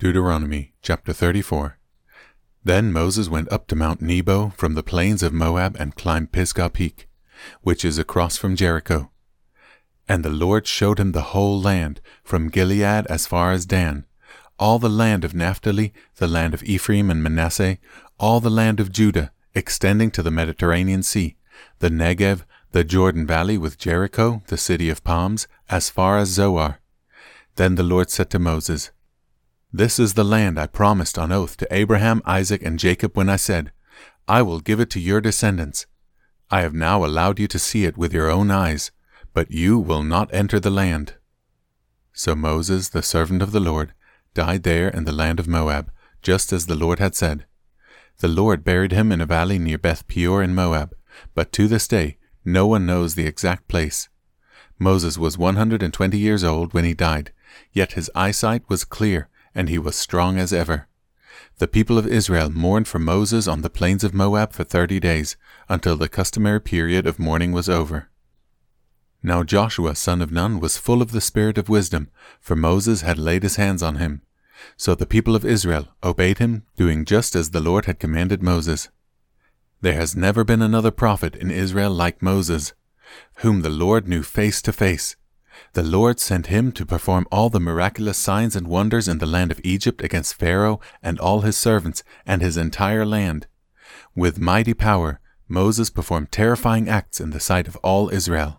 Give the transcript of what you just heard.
Deuteronomy chapter 34. Then Moses went up to Mount Nebo from the plains of Moab and climbed Pisgah Peak, which is across from Jericho. And the Lord showed him the whole land, from Gilead as far as Dan, all the land of Naphtali, the land of Ephraim and Manasseh, all the land of Judah, extending to the Mediterranean Sea, the Negev, the Jordan Valley with Jericho, the city of palms, as far as Zoar. Then the Lord said to Moses, this is the land I promised on oath to Abraham, Isaac, and Jacob when I said, I will give it to your descendants. I have now allowed you to see it with your own eyes, but you will not enter the land. So Moses, the servant of the Lord, died there in the land of Moab, just as the Lord had said. The Lord buried him in a valley near Beth Peor in Moab, but to this day no one knows the exact place. Moses was 120 years old when he died, yet his eyesight was clear and he was strong as ever. The people of Israel mourned for Moses on the plains of Moab for thirty days, until the customary period of mourning was over. Now Joshua son of Nun was full of the spirit of wisdom, for Moses had laid his hands on him. So the people of Israel obeyed him, doing just as the Lord had commanded Moses. There has never been another prophet in Israel like Moses, whom the Lord knew face to face, the Lord sent him to perform all the miraculous signs and wonders in the land of Egypt against Pharaoh and all his servants and his entire land. With mighty power, Moses performed terrifying acts in the sight of all Israel.